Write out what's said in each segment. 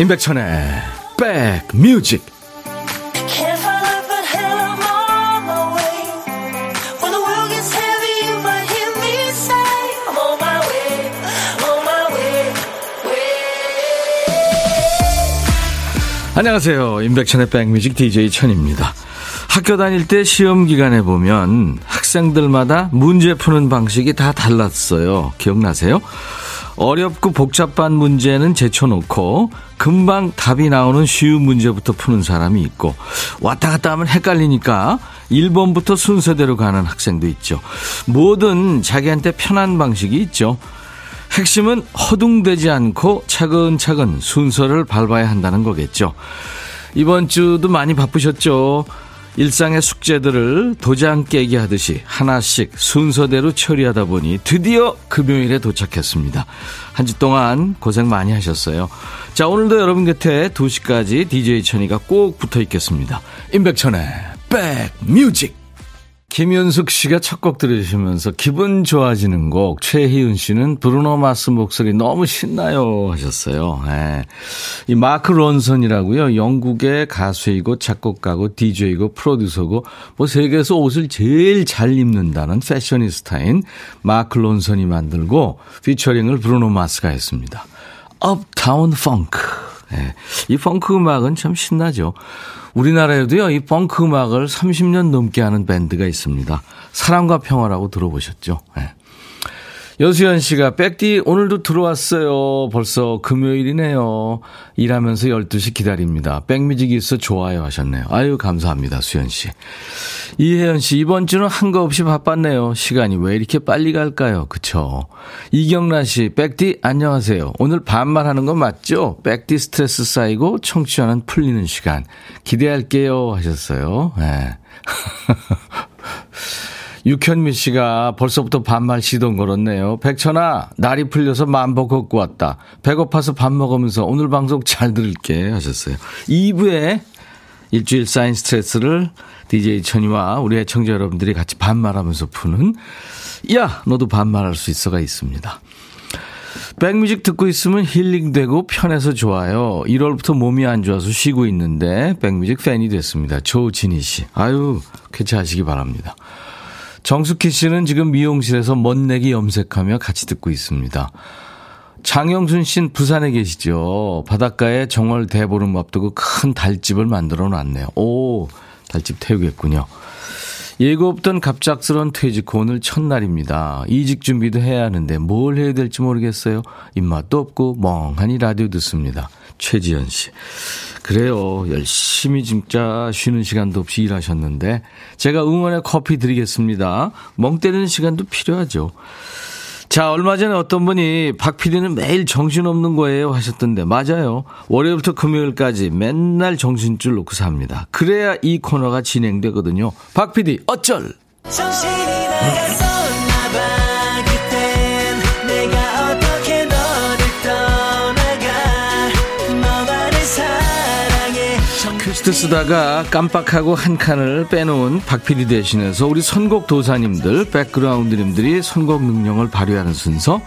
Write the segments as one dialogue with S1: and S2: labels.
S1: 임백천의 백뮤직 안녕하세요. 임백천의 백뮤직 DJ 천입니다. 학교 다닐 때 시험 기간에 보면 학생들마다 문제 푸는 방식이 다 달랐어요. 기억나세요? 어렵고 복잡한 문제는 제쳐놓고 금방 답이 나오는 쉬운 문제부터 푸는 사람이 있고 왔다 갔다 하면 헷갈리니까 1번부터 순서대로 가는 학생도 있죠. 뭐든 자기한테 편한 방식이 있죠. 핵심은 허둥대지 않고 차근차근 순서를 밟아야 한다는 거겠죠. 이번 주도 많이 바쁘셨죠? 일상의 숙제들을 도장 깨기 하듯이 하나씩 순서대로 처리하다 보니 드디어 금요일에 도착했습니다. 한 주 동안 고생 많이 하셨어요. 자, 오늘도 여러분 곁에 2시까지 DJ 천이가 꼭 붙어 있겠습니다. 임백천의 백뮤직. 김윤숙 씨가 첫 곡 들으시면서 기분 좋아지는 곡, 최희은 씨는 브루노 마스 목소리 너무 신나요 하셨어요. 네. 이 마크 론선이라고요. 영국의 가수이고 작곡가고 DJ고 프로듀서고 뭐 세계에서 옷을 제일 잘 입는다는 패셔니스타인 마크 론선이 만들고 피처링을 브루노 마스가 했습니다. Uptown Funk. 네. 이 펑크 음악은 참 신나죠. 우리나라에도요, 이 펑크 음악을 30년 넘게 하는 밴드가 있습니다. 사랑과 평화라고 들어보셨죠? 네. 여수연 씨가 백디 오늘도 들어왔어요. 벌써 금요일이네요. 일하면서 12시 기다립니다. 백뮤직이 있어 좋아요 하셨네요. 아유 감사합니다. 수연 씨. 이혜연 씨 이번 주는 한 거 없이 바빴네요. 시간이 왜 이렇게 빨리 갈까요? 그쵸? 이경란 씨 백디 안녕하세요. 오늘 반말하는 거 맞죠? 백디 스트레스 쌓이고 청취하는 풀리는 시간 기대할게요 하셨어요. 네. 육현미 씨가 벌써부터 반말 시동 걸었네요. 백천아, 날이 풀려서 만보 걷고 왔다. 배고파서 밥 먹으면서 오늘 방송 잘 들을게 하셨어요. 2부에 일주일 쌓인 스트레스를 DJ 천이와 우리 애청자 여러분들이 같이 반말하면서 푸는 야, 너도 반말할 수 있어가 있습니다. 백뮤직 듣고 있으면 힐링되고 편해서 좋아요. 1월부터 몸이 안 좋아서 쉬고 있는데 백뮤직 팬이 됐습니다. 조진희 씨. 아유, 쾌차하시기 바랍니다. 정숙희 씨는 지금 미용실에서 멋내기 염색하며 같이 듣고 있습니다. 장영순 씨는 부산에 계시죠. 바닷가에 정월 대보름 앞두고 큰 달집을 만들어 놨네요. 오, 달집 태우겠군요. 예고 없던 갑작스런 퇴직 후 오늘 첫날입니다. 이직 준비도 해야 하는데 뭘 해야 될지 모르겠어요. 입맛도 없고 멍하니 라디오 듣습니다. 최지연 씨. 그래요. 열심히 진짜 쉬는 시간도 없이 일하셨는데 제가 응원의 커피 드리겠습니다. 멍 때리는 시간도 필요하죠. 자, 얼마 전에 어떤 분이 박 PD는 매일 정신없는 거예요 하셨던데 맞아요. 월요일부터 금요일까지 맨날 정신줄 놓고 삽니다. 그래야 이 코너가 진행되거든요. 박 PD 어쩔! 정신이 나갔어. 텍스트 쓰다가 깜빡하고 한 칸을 빼놓은 박PD 대신해서 우리 선곡 도사님들, 백그라운드님들이 선곡 능력을 발휘하는 순서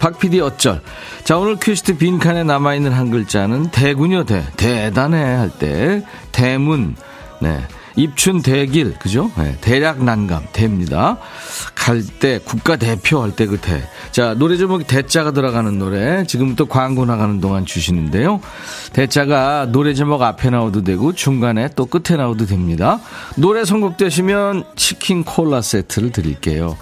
S1: 박PD 어쩔. 자 오늘 퀴스트 빈칸에 남아있는 한 글자는 대군요 대. 대단해 할 때 대문. 네. 입춘 대길, 그죠? 네, 대략 난감, 대입니다. 갈 때, 국가 대표 할 때 그 대. 자, 노래 제목이 대자가 들어가는 노래. 지금부터 광고 나가는 동안 주시는데요. 대자가 노래 제목 앞에 나오도 되고, 중간에 또 끝에 나오도 됩니다. 노래 선곡되시면 치킨 콜라 세트를 드릴게요.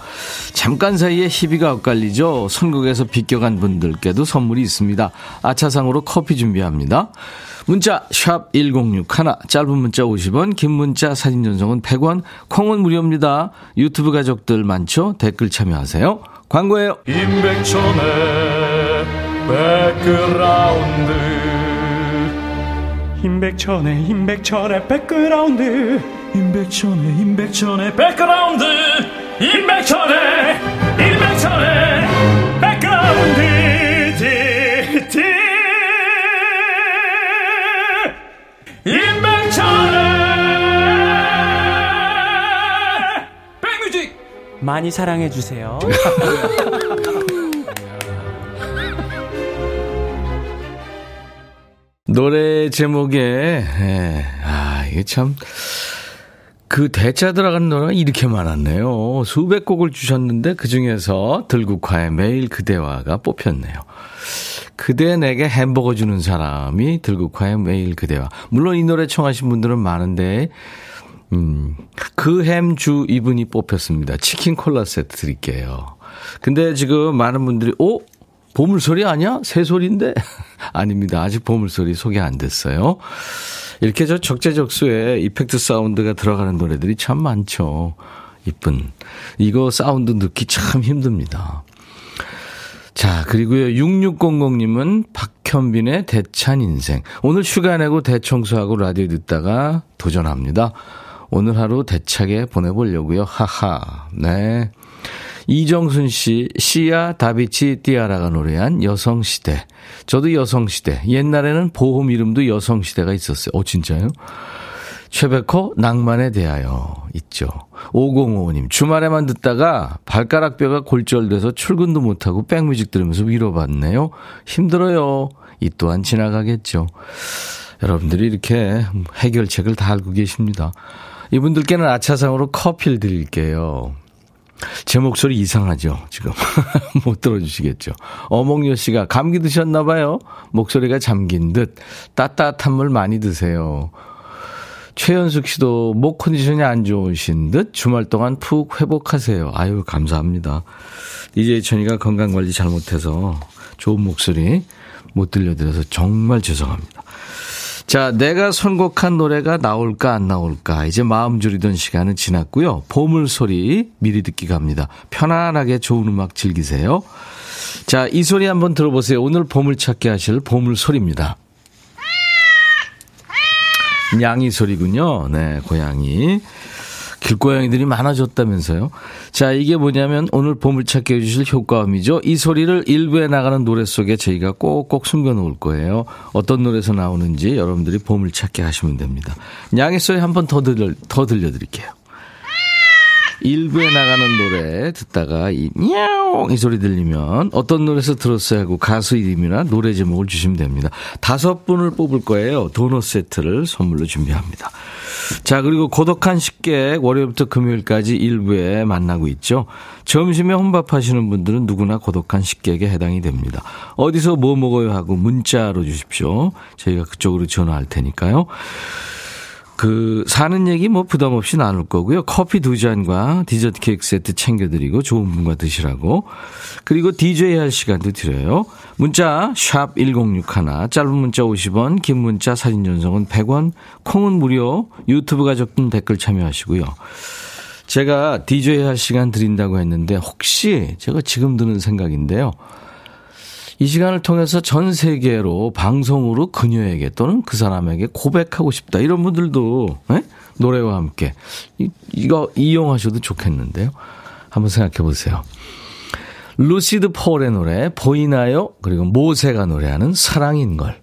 S1: 잠깐 사이에 희비가 엇갈리죠? 선곡에서 비껴간 분들께도 선물이 있습니다. 아차상으로 커피 준비합니다. 문자 1061, 짧은 문자 50원, 긴 문자 사진 전송은 100원, 콩은 무료입니다. 유튜브 가족들 많죠? 댓글 참여하세요. 광고예요. 임백천의 백그라운드 임백천의 임백천의 백그라운드 임백천의 임백천의 백그라운드 임백천의 임백천의
S2: 많이 사랑해 주세요.
S1: 노래 제목에, 예, 아, 이게 참, 그 대자 들어간 노래가 이렇게 많았네요. 수백 곡을 주셨는데 그 중에서 들국화의 매일 그대와가 뽑혔네요. 그대 내게 햄버거 주는 사람이 들국화의 매일 그대와. 물론 이 노래 청하신 분들은 많은데, 음, 그 햄 주 이분이 뽑혔습니다. 치킨 콜라 세트 드릴게요. 근데 지금 많은 분들이, 오? 보물소리 아니야? 새소리인데? 아닙니다. 아직 보물소리 소개 안 됐어요. 이렇게 저 적재적소에 이펙트 사운드가 들어가는 노래들이 참 많죠. 이쁜. 이거 사운드 넣기 참 힘듭니다. 자, 그리고요. 6600님은 박현빈의 대찬 인생. 오늘 휴가 내고 대청소하고 라디오 듣다가 도전합니다. 오늘 하루 대차게 보내보려고요. 하하. 네. 이정순 씨, 시아 다비치 띠아라가 노래한 여성시대. 저도 여성시대. 옛날에는 보험 이름도 여성시대가 있었어요. 어, 진짜요? 최백호 낭만에 대하여 있죠. 5055님 주말에만 듣다가 발가락뼈가 골절돼서 출근도 못하고 백뮤직 들으면서 위로받네요. 힘들어요. 이 또한 지나가겠죠. 여러분들이 이렇게 해결책을 다 알고 계십니다. 이분들께는 아차상으로 커피를 드릴게요. 제 목소리 이상하죠, 지금. 못 들어주시겠죠. 어몽여 씨가 감기 드셨나봐요. 목소리가 잠긴 듯. 따뜻한 물 많이 드세요. 최현숙 씨도 목 컨디션이 안 좋으신 듯 주말 동안 푹 회복하세요. 아유, 감사합니다. 이제 천이가 건강 관리 잘못해서 좋은 목소리 못 들려드려서 정말 죄송합니다. 자, 내가 선곡한 노래가 나올까 안 나올까 이제 마음 졸이던 시간은 지났고요. 보물 소리 미리 듣기 갑니다. 편안하게 좋은 음악 즐기세요. 자, 이 소리 한번 들어보세요. 오늘 보물 찾기 하실 보물 소리입니다. 냥이 소리군요. 네, 고양이. 길고양이들이 많아졌다면서요. 자, 이게 뭐냐면 오늘 보물찾기 해주실 효과음이죠. 이 소리를 일부에 나가는 노래 속에 저희가 꼭꼭 숨겨놓을 거예요. 어떤 노래에서 나오는지 여러분들이 보물찾기 하시면 됩니다. 냥이 소리 한 번 더 들려, 더 들려드릴게요. 일부에 나가는 노래 듣다가 이 냐옹 이 소리 들리면 어떤 노래에서 들었어야 하고 가수 이름이나 노래 제목을 주시면 됩니다. 다섯 분을 뽑을 거예요. 도넛 세트를 선물로 준비합니다. 자, 그리고 고독한 식객 월요일부터 금요일까지 일부에 만나고 있죠. 점심에 혼밥 하시는 분들은 누구나 고독한 식객에 해당이 됩니다. 어디서 뭐 먹어요 하고 문자로 주십시오. 저희가 그쪽으로 전화할 테니까요. 그 사는 얘기 뭐 부담 없이 나눌 거고요. 커피 두 잔과 디저트 케이크 세트 챙겨드리고 좋은 분과 드시라고. 그리고 DJ 할 시간도 드려요. 문자 샵 1061, 짧은 문자 50원, 긴 문자 사진 전송은 100원, 콩은 무료, 유튜브 가족분 댓글 참여하시고요. 제가 DJ 할 시간 드린다고 했는데 혹시 제가 지금 드는 생각인데요. 이 시간을 통해서 전 세계로 방송으로 그녀에게 또는 그 사람에게 고백하고 싶다. 이런 분들도 에? 예? 노래와 함께 이, 이거 이용하셔도 좋겠는데요. 한번 생각해 보세요. 루시드 폴의 노래 보이나요? 그리고 모세가 노래하는 사랑인 걸.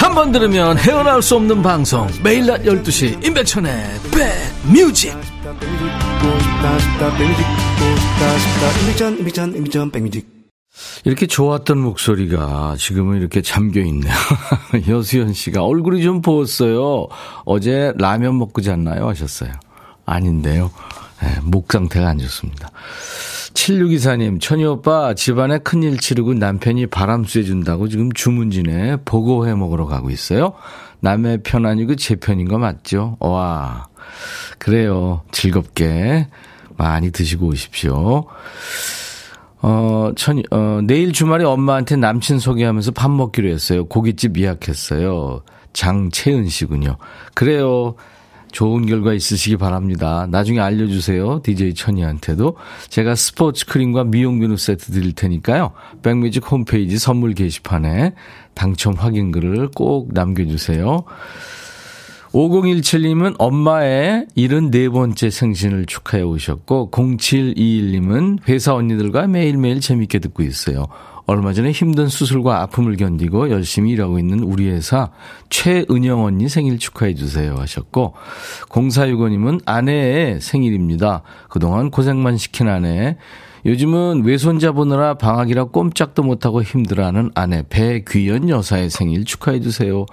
S1: 한 번 들으면 헤어나올 수 없는 방송 매일 낮 12시 임백천의 백뮤직 이렇게 좋았던 목소리가 지금은 이렇게 잠겨 있네요. 여수연 씨가 얼굴이 좀 부었어요. 어제 라면 먹고 잤나요? 하셨어요. 아닌데요. 네, 목 상태가 안 좋습니다. 7624님, 천희 오빠 집안에 큰일 치르고 남편이 바람 쐬준다고 지금 주문진에 보고회 먹으러 가고 있어요. 남의 편 아니고 제 편인 거 맞죠? 와, 그래요. 즐겁게 많이 드시고 오십시오. 어, 천, 어, 내일 주말에 엄마한테 남친 소개하면서 밥 먹기로 했어요. 고깃집 예약했어요. 장채은 씨군요. 그래요. 좋은 결과 있으시기 바랍니다. 나중에 알려주세요. DJ 천이한테도. 제가 스포츠 크림과 미용 비누 세트 드릴 테니까요. 백뮤직 홈페이지 선물 게시판에 당첨 확인글을 꼭 남겨주세요. 5017님은 엄마의 74번째 생신을 축하해 오셨고, 0721님은 회사 언니들과 매일매일 재밌게 듣고 있어요. 얼마 전에 힘든 수술과 아픔을 견디고 열심히 일하고 있는 우리 회사 최은영 언니 생일 축하해 주세요 하셨고 0465님은 아내의 생일입니다. 그동안 고생만 시킨 아내 요즘은 외손자 보느라 방학이라 꼼짝도 못하고 힘들어하는 아내 배귀연 여사의 생일 축하해 주세요.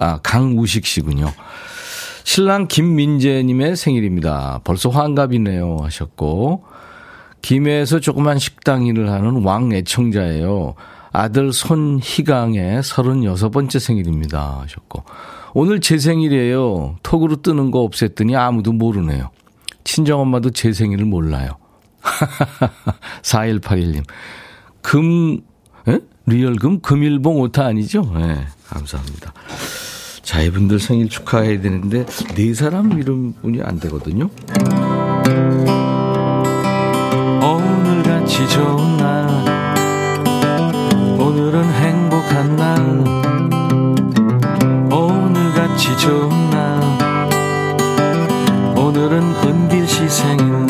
S1: 아, 강우식 씨군요. 신랑 김민재님의 생일입니다. 벌써 환갑이네요 하셨고 김해에서 조그만 식당 일을 하는 왕 애청자예요. 아들 손희강의 36번째 생일입니다. 하셨고. 오늘 제 생일이에요. 톡으로 뜨는 거 없앴더니 아무도 모르네요. 친정엄마도 제 생일을 몰라요. 4181님. 금, 에? 리얼금? 금일봉 오타 아니죠? 네, 감사합니다. 자, 이분들 생일 축하해야 되는데, 네 사람 이름 분이 안 되거든요. 오늘 같이 좋은 날 오늘은 행복한 날 오늘 같이 좋은 날 오늘은 은길 씨 생일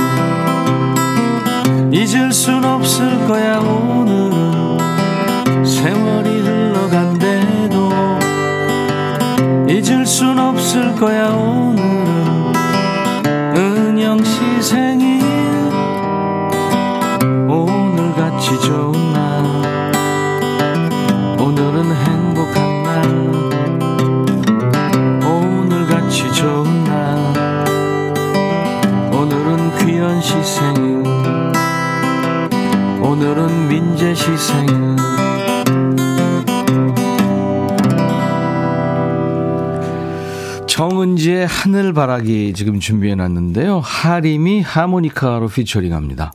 S1: 잊을 순 없을 거야 거야 오늘은. 은영 씨 생일. 오늘같이 좋은 날. 오늘은 행복한 날. 오늘같이 좋은 날. 오늘은 귀한 시 생일. 오늘은 민재 시 생일 하늘바라기 지금 준비해놨는데요. 하림이 하모니카로 피처링합니다.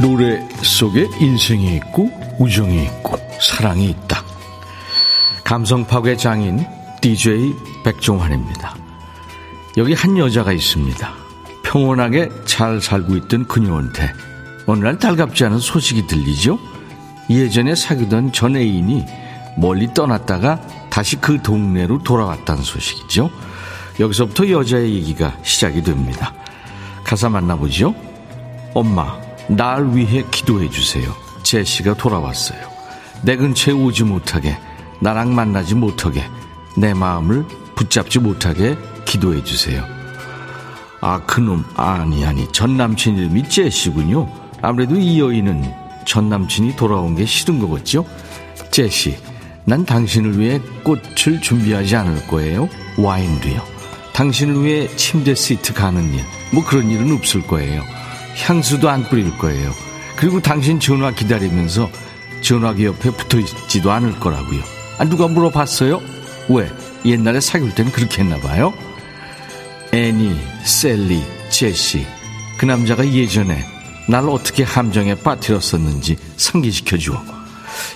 S1: 노래 속에 인생이 있고 우정이 있고 사랑이 있다. 감성 파괴 장인 DJ 백종환입니다. 여기 한 여자가 있습니다. 평온하게 잘 살고 있던 그녀한테 어느 날 달갑지 않은 소식이 들리죠. 예전에 사귀던 전 애인이 멀리 떠났다가 다시 그 동네로 돌아왔다는 소식이죠. 여기서부터 여자의 얘기가 시작이 됩니다. 가사 만나보죠. 엄마, 날 위해 기도해 주세요. 제시가 돌아왔어요. 내 근처에 오지 못하게, 나랑 만나지 못하게, 내 마음을 붙잡지 못하게 기도해 주세요. 아, 그놈, 아니, 아니, 전 남친 이름이 제시군요. 아무래도 이 여인은 전 남친이 돌아온 게 싫은 거겠죠? 제시, 난 당신을 위해 꽃을 준비하지 않을 거예요. 와인도요. 당신을 위해 침대 시트 가는 일, 뭐 그런 일은 없을 거예요. 향수도 안 뿌릴 거예요. 그리고 당신 전화 기다리면서 전화기 옆에 붙어 있지도 않을 거라고요. 아, 누가 물어봤어요? 왜? 옛날에 사귈 땐 그렇게 했나 봐요? 애니, 셀리, 제시. 그 남자가 예전에 날 어떻게 함정에 빠뜨렸었는지 상기시켜 주어.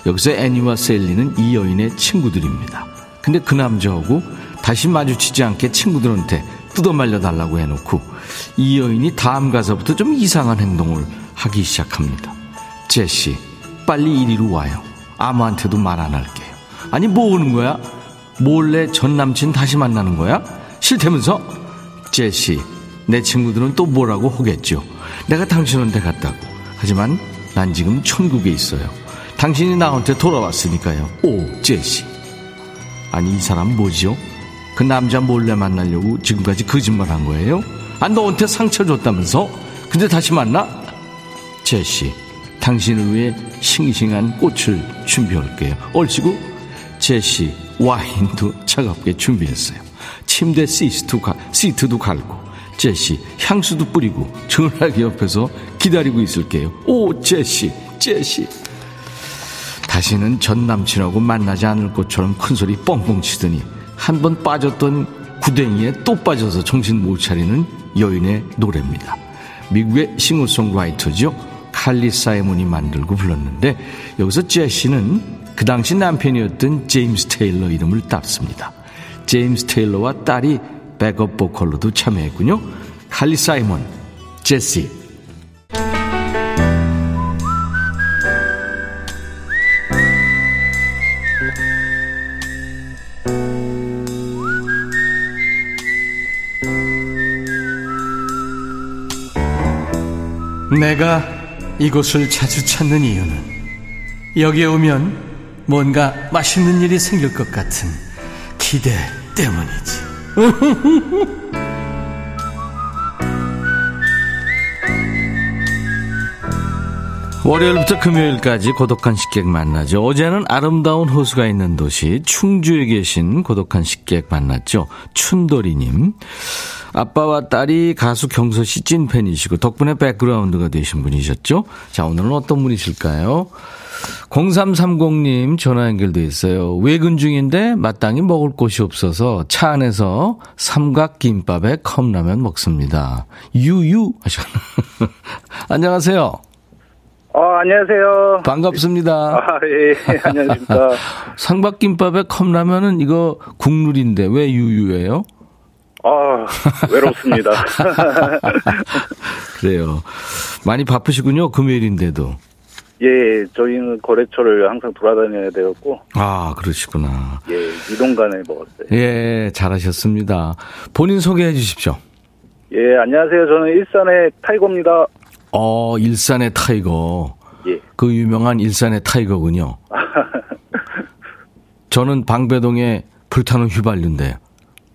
S1: 여기서 애니와 셀리는 이 여인의 친구들입니다. 근데 그 남자하고 다시 마주치지 않게 친구들한테 뜯어말려 달라고 해놓고 이 여인이 다음 가서부터 좀 이상한 행동을 하기 시작합니다. 제시, 빨리 이리로 와요. 아무한테도 말 안 할게요. 아니, 뭐 오는 거야? 몰래 전 남친 다시 만나는 거야? 싫다면서? 제시, 내 친구들은 또 뭐라고 하겠죠. 내가 당신한테 갔다고. 하지만 난 지금 천국에 있어요. 당신이 나한테 돌아왔으니까요. 오, 제시. 아니, 이 사람 뭐지요? 그 남자 몰래 만나려고 지금까지 거짓말 한 거예요? 아, 너한테 상처 줬다면서? 근데 다시 만나? 제시, 당신을 위해 싱싱한 꽃을 준비할게요. 얼씨구, 제시, 와인도 차갑게 준비했어요. 침대 시트도, 가, 시트도 갈고, 제시, 향수도 뿌리고, 전화기 옆에서 기다리고 있을게요. 오, 제시, 제시. 다시는 전 남친하고 만나지 않을 것처럼 큰 소리 뻥뻥 치더니 한 번 빠졌던 구덩이에 또 빠져서 정신 못 차리는 여인의 노래입니다. 미국의 싱어송라이터죠. 칼리 사이먼이 만들고 불렀는데 여기서 제시는 그 당시 남편이었던 제임스 테일러 이름을 땄습니다. 제임스 테일러와 딸이 백업 보컬로도 참여했군요. 칼리 사이먼, 제시. 내가 이곳을 자주 찾는 이유는 여기에 오면 뭔가 맛있는 일이 생길 것 같은 기대 때문이지. 월요일부터 금요일까지 고독한 식객 만나죠. 어제는 아름다운 호수가 있는 도시 충주에 계신 고독한 식객 만났죠. 춘돌이님. 아빠와 딸이 가수 경서 씨 찐팬이시고 덕분에 백그라운드가 되신 분이셨죠? 자, 오늘은 어떤 분이실까요? 0330님 전화 연결돼 있어요. 외근 중인데 마땅히 먹을 곳이 없어서 차 안에서 삼각김밥에 컵라면 먹습니다. 유유 하셨. 안녕하세요.
S3: 어, 안녕하세요.
S1: 반갑습니다.
S3: 아, 예, 안녕하십니까.
S1: 삼각김밥에 컵라면은 이거 국룰인데 왜 유유예요?
S3: 아, 외롭습니다.
S1: 그래요. 많이 바쁘시군요. 금요일인데도.
S3: 예, 저희는 거래처를 항상 돌아다녀야 되었고.
S1: 아, 그러시구나.
S3: 예, 이동간에 먹었어요.
S1: 예, 잘하셨습니다. 본인 소개해 주십시오.
S3: 예, 안녕하세요. 저는 일산의 타이거입니다.
S1: 어, 일산의 타이거.
S3: 예.
S1: 그 유명한 일산의 타이거군요. 저는 방배동의 불타는 휘발유인데.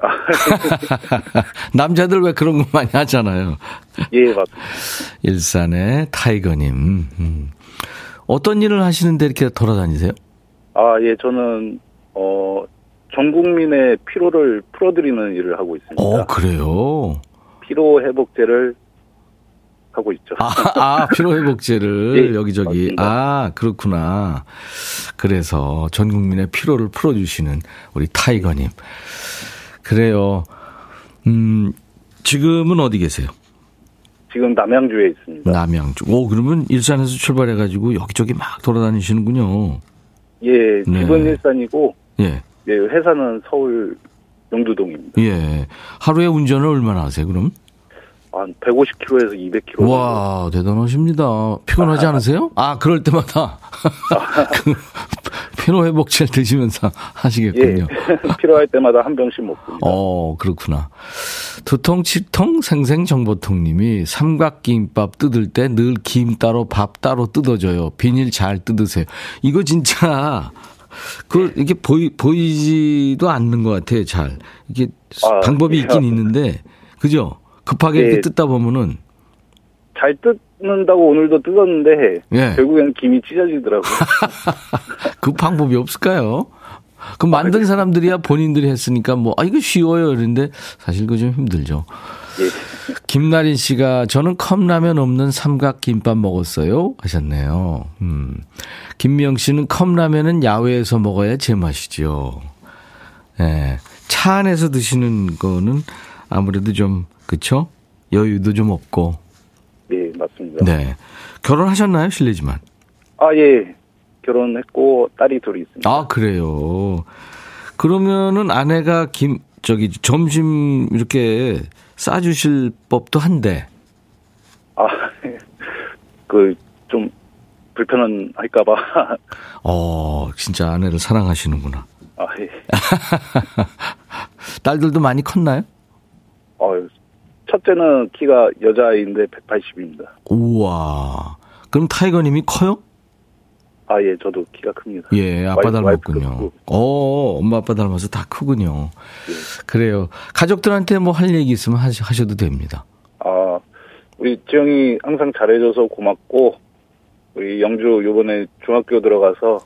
S1: 남자들 왜 그런 거 많이 하잖아요.
S3: 예, 맞습니다.
S1: 일산의 타이거님. 음. 어떤 일을 하시는데 이렇게 돌아다니세요?
S3: 아, 예, 저는, 어, 전 국민의 피로를 풀어드리는 일을 하고 있습니다.
S1: 어, 그래요?
S3: 피로 회복제를 하고 있죠.
S1: 아, 아 피로회복제를
S3: 예,
S1: 여기저기.
S3: 맞습니다.
S1: 아, 그렇구나. 그래서 전 국민의 피로를 풀어주시는 우리 타이거님. 그래요. 음, 지금은 어디 계세요?
S3: 지금 남양주에 있습니다.
S1: 남양주. 오, 그러면 일산에서 출발해가지고 여기저기 막 돌아다니시는군요.
S3: 예,
S1: 네.
S3: 집은 일산이고,
S1: 예.
S3: 예, 회사는 서울 영두동입니다.
S1: 예. 하루에 운전을 얼마나 하세요, 그럼?
S3: 한 150km에서 200km.
S1: 와, 대단하십니다. 피곤하지 않으세요? 아, 그럴 때마다. 그 피로회복제를 드시면서 하시겠군요.
S3: 예. 필요할 때마다 한 병씩 먹습니다.
S1: 어, 그렇구나. 두통 치통 생생정보통님이 삼각김밥 뜯을 때 늘 김 따로 밥 따로 뜯어줘요. 비닐 잘 뜯으세요. 이거 진짜 그 이게 보이 보이지도 않는 것 같아요. 잘 이게
S3: 아,
S1: 방법이
S3: 예.
S1: 있긴 있는데 그죠? 급하게
S3: 예.
S1: 이렇게 뜯다 보면은
S3: 잘 뜯는다고 오늘도 뜯었는데
S1: 예.
S3: 결국엔 김이 찢어지더라고요.
S1: 그 방법이 없을까요? 그 만든 사람들이야 본인들이 했으니까 뭐, 아, 이거 쉬워요. 그런데 사실 그거 좀 힘들죠.
S3: 예.
S1: 김나린 씨가 저는 컵라면 없는 삼각 김밥 먹었어요. 하셨네요. 음. 김미영 씨는 컵라면은 야외에서 먹어야 제맛이죠. 예. 차 안에서 드시는 거는 아무래도 좀, 그쵸? 여유도 좀 없고.
S3: 예, 맞습니다.
S1: 네. 결혼하셨나요? 실례지만.
S3: 아, 예. 결혼했고 딸이 둘이 있습니다.
S1: 아, 그래요. 그러면은 아내가 김, 저기, 점심 이렇게 싸 주실 법도 한데.
S3: 아, 그 좀 불편한 할까봐.
S1: 어, 진짜 아내를 사랑하시는구나.
S3: 아, 예.
S1: 딸들도 많이 컸나요?
S3: 어, 첫째는 키가 여자아이인데 180입니다.
S1: 우와. 그럼 타이거님이 커요?
S3: 아, 예, 저도 키가 큽니다.
S1: 예, 아빠
S3: 와이프-
S1: 닮았군요. 어, 엄마 아빠 닮아서 다 크군요.
S3: 예.
S1: 그래요. 가족들한테 뭐 할 얘기 있으면 하셔도 됩니다.
S3: 아, 우리 지영이 항상 잘해줘서 고맙고, 우리 영주 요번에 중학교 들어가서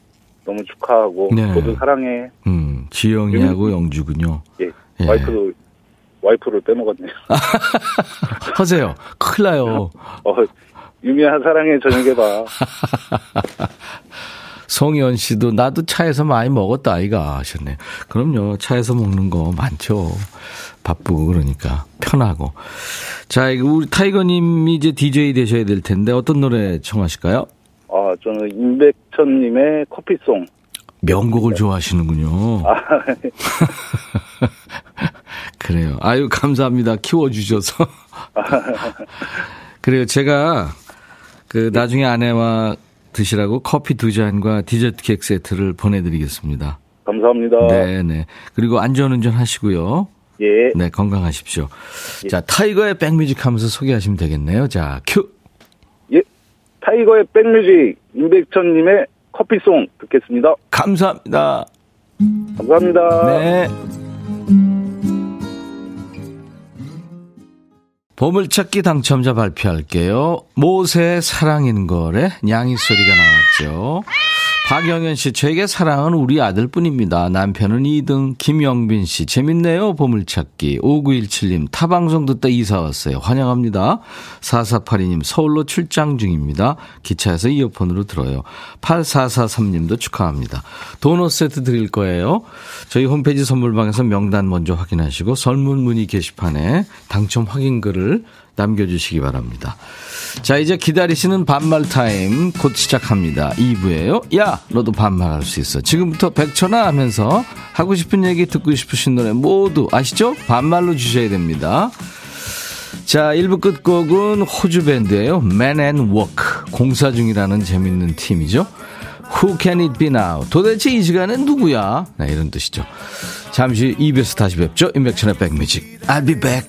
S3: 너무 축하하고,
S1: 네.
S3: 모두 사랑해.
S1: 음, 지영이하고 영주군요.
S3: 예.
S1: 예.
S3: 와이프도, 와이프를 빼먹었네요.
S1: 하세요. 큰일 나요.
S3: 어, 유미야 사랑해, 저녁에 봐.
S1: 송현 씨도 나도 차에서 많이 먹었다 아이가 하셨네. 그럼요. 차에서 먹는 거 많죠. 바쁘고 그러니까 편하고. 자, 이거 우리 타이거 님이 이제 DJ 되셔야 될 텐데 어떤 노래 청하실까요?
S3: 아, 저는 임백천 님의 커피송.
S1: 명곡을 좋아하시는군요. 아, 네. 그래요. 아유, 감사합니다. 키워주셔서. 그래요. 제가 그 나중에 아내와 드시라고 커피 두 잔과 디저트 케이크 세트를 보내드리겠습니다.
S3: 감사합니다.
S1: 네네. 그리고 안전운전 하시고요.
S3: 예.
S1: 네, 건강하십시오. 예. 자, 타이거의 백뮤직 하면서 소개하시면 되겠네요. 자, 큐.
S3: 예. 타이거의 백뮤직, 임백천님의 커피송 듣겠습니다.
S1: 감사합니다.
S3: 감사합니다.
S1: 네. 보물찾기 당첨자 발표할게요. 모세의 사랑인 거래 냥이 소리가 나왔죠. 박영현 씨, 저에게 사랑은 우리 아들뿐입니다. 남편은 2등. 김영빈 씨, 재밌네요. 보물찾기. 5917님, 타방송 듣다 이사 왔어요. 환영합니다. 4482님, 서울로 출장 중입니다. 기차에서 이어폰으로 들어요. 8443님도 축하합니다. 도넛 세트 드릴 거예요. 저희 홈페이지 선물방에서 명단 먼저 확인하시고 설문 문의 게시판에 당첨 확인 글을 남겨주시기 바랍니다. 자, 이제 기다리시는 반말 타임 곧 시작합니다. 2부예요. 야, 너도 반말할 수 있어. 지금부터 백천아 하면서 하고 싶은 얘기 듣고 싶으신 노래 모두 아시죠? 반말로 주셔야 됩니다. 자, 1부 끝곡은 호주 밴드예요. Man and Work. 공사 중이라는 재밌는 팀이죠. Who can it be now? 도대체 이 시간엔 누구야? 네, 이런 뜻이죠. 잠시 2부에서 다시 뵙죠. 인백천의 백뮤직. I'll be back.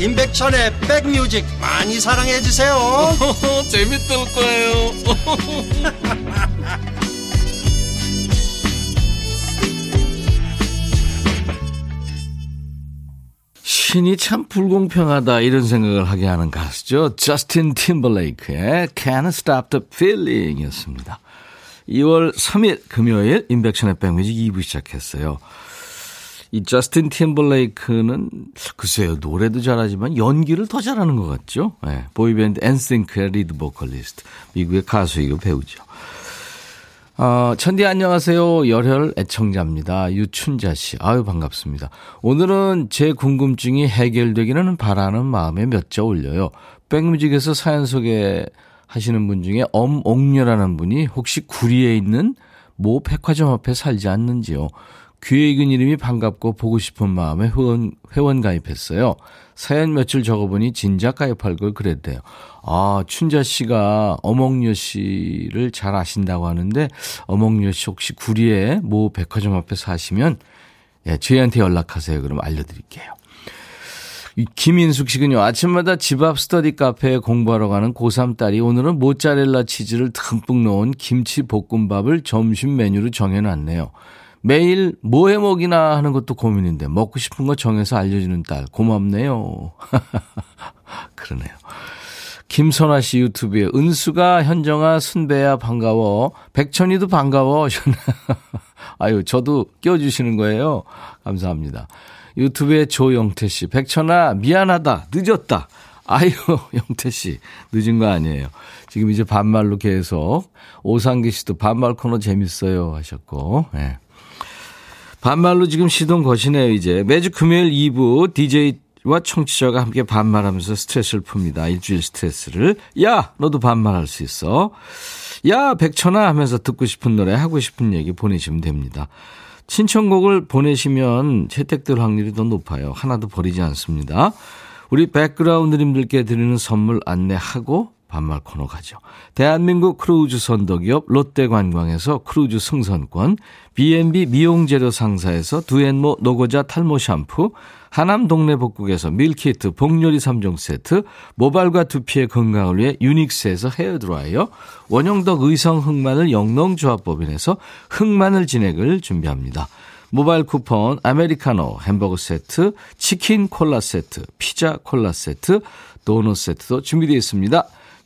S4: 임백천의 백뮤직 많이 사랑해 주세요.
S5: 재밌을 거예요.
S1: 신이 참 불공평하다 이런 생각을 하게 하는 가수죠. 저스틴 팀벌레이크의 Can't Stop the Feeling 이었습니다. 2월 3일 금요일 인백션의 백뮤직 2부 시작했어요. 이 저스틴 팀블레이크는 글쎄요 노래도 잘하지만 연기를 더 잘하는 것 같죠. 네, 보이밴드 엔싱크의 리드 보컬리스트 미국의 가수이고 배우죠. 어, 천디 안녕하세요. 열혈 애청자입니다. 유춘자 씨. 아유 반갑습니다. 오늘은 제 궁금증이 해결되기를 바라는 마음에 몇 자 올려요. 백뮤직에서 사연 소개 하시는 분 중에 엄옥녀라는 분이 혹시 구리에 있는 모 백화점 앞에 살지 않는지요. 귀에 익은 이름이 반갑고 보고 싶은 마음에 회원, 회원 가입했어요. 사연 며칠 적어보니 진작 가입할 걸 그랬대요. 아, 춘자 씨가 어몽여 씨를 잘 아신다고 하는데, 어몽여 씨 혹시 구리에 모 백화점 앞에 사시면, 예, 저희한테 연락하세요. 그럼 알려드릴게요. 김인숙 씨군요. 아침마다 집 앞 스터디 카페에 공부하러 가는 고3 딸이 오늘은 모짜렐라 치즈를 듬뿍 넣은 김치 볶음밥을 점심 메뉴로 정해놨네요. 매일 뭐 해 먹이나 하는 것도 고민인데 먹고 싶은 거 정해서 알려주는 딸 고맙네요. 그러네요. 김선아 씨 유튜브에 은수가 현정아 순배야 반가워 백천이도 반가워 아유 저도 껴주시는 거예요 감사합니다 유튜브에 조영태 씨 백천아 미안하다 늦었다 아유 영태 씨 늦은 거 아니에요 지금 이제 반말로 계속 오상기 씨도 반말 코너 재밌어요 하셨고 예. 네. 반말로 지금 시동 거시네요, 이제. 매주 금요일 2부 DJ와 청취자가 함께 반말하면서 스트레스를 풉니다. 일주일 스트레스를. 야, 너도 반말할 수 있어. 야, 백천아 하면서 듣고 싶은 노래, 하고 싶은 얘기 보내시면 됩니다. 신청곡을 보내시면 채택될 확률이 더 높아요. 하나도 버리지 않습니다. 우리 백그라운드님들께 드리는 선물 안내하고 반말 코너 가죠. 대한민국 크루즈 선도기업 롯데관광에서 크루즈 승선권, B&B 미용재료 상사에서 두앤모 노고자 탈모 샴푸, 하남 동네 복국에서 밀키트 복요리 3종 세트, 모발과 두피의 건강을 위해 유닉스에서 헤어드라이어, 원형덕 의성 흑마늘 영농조합법인에서 흑마늘 진액을 준비합니다. 모바일 쿠폰, 아메리카노, 햄버거 세트, 치킨 콜라 세트, 피자 콜라 세트, 도넛 세트도 준비되어 있습니다.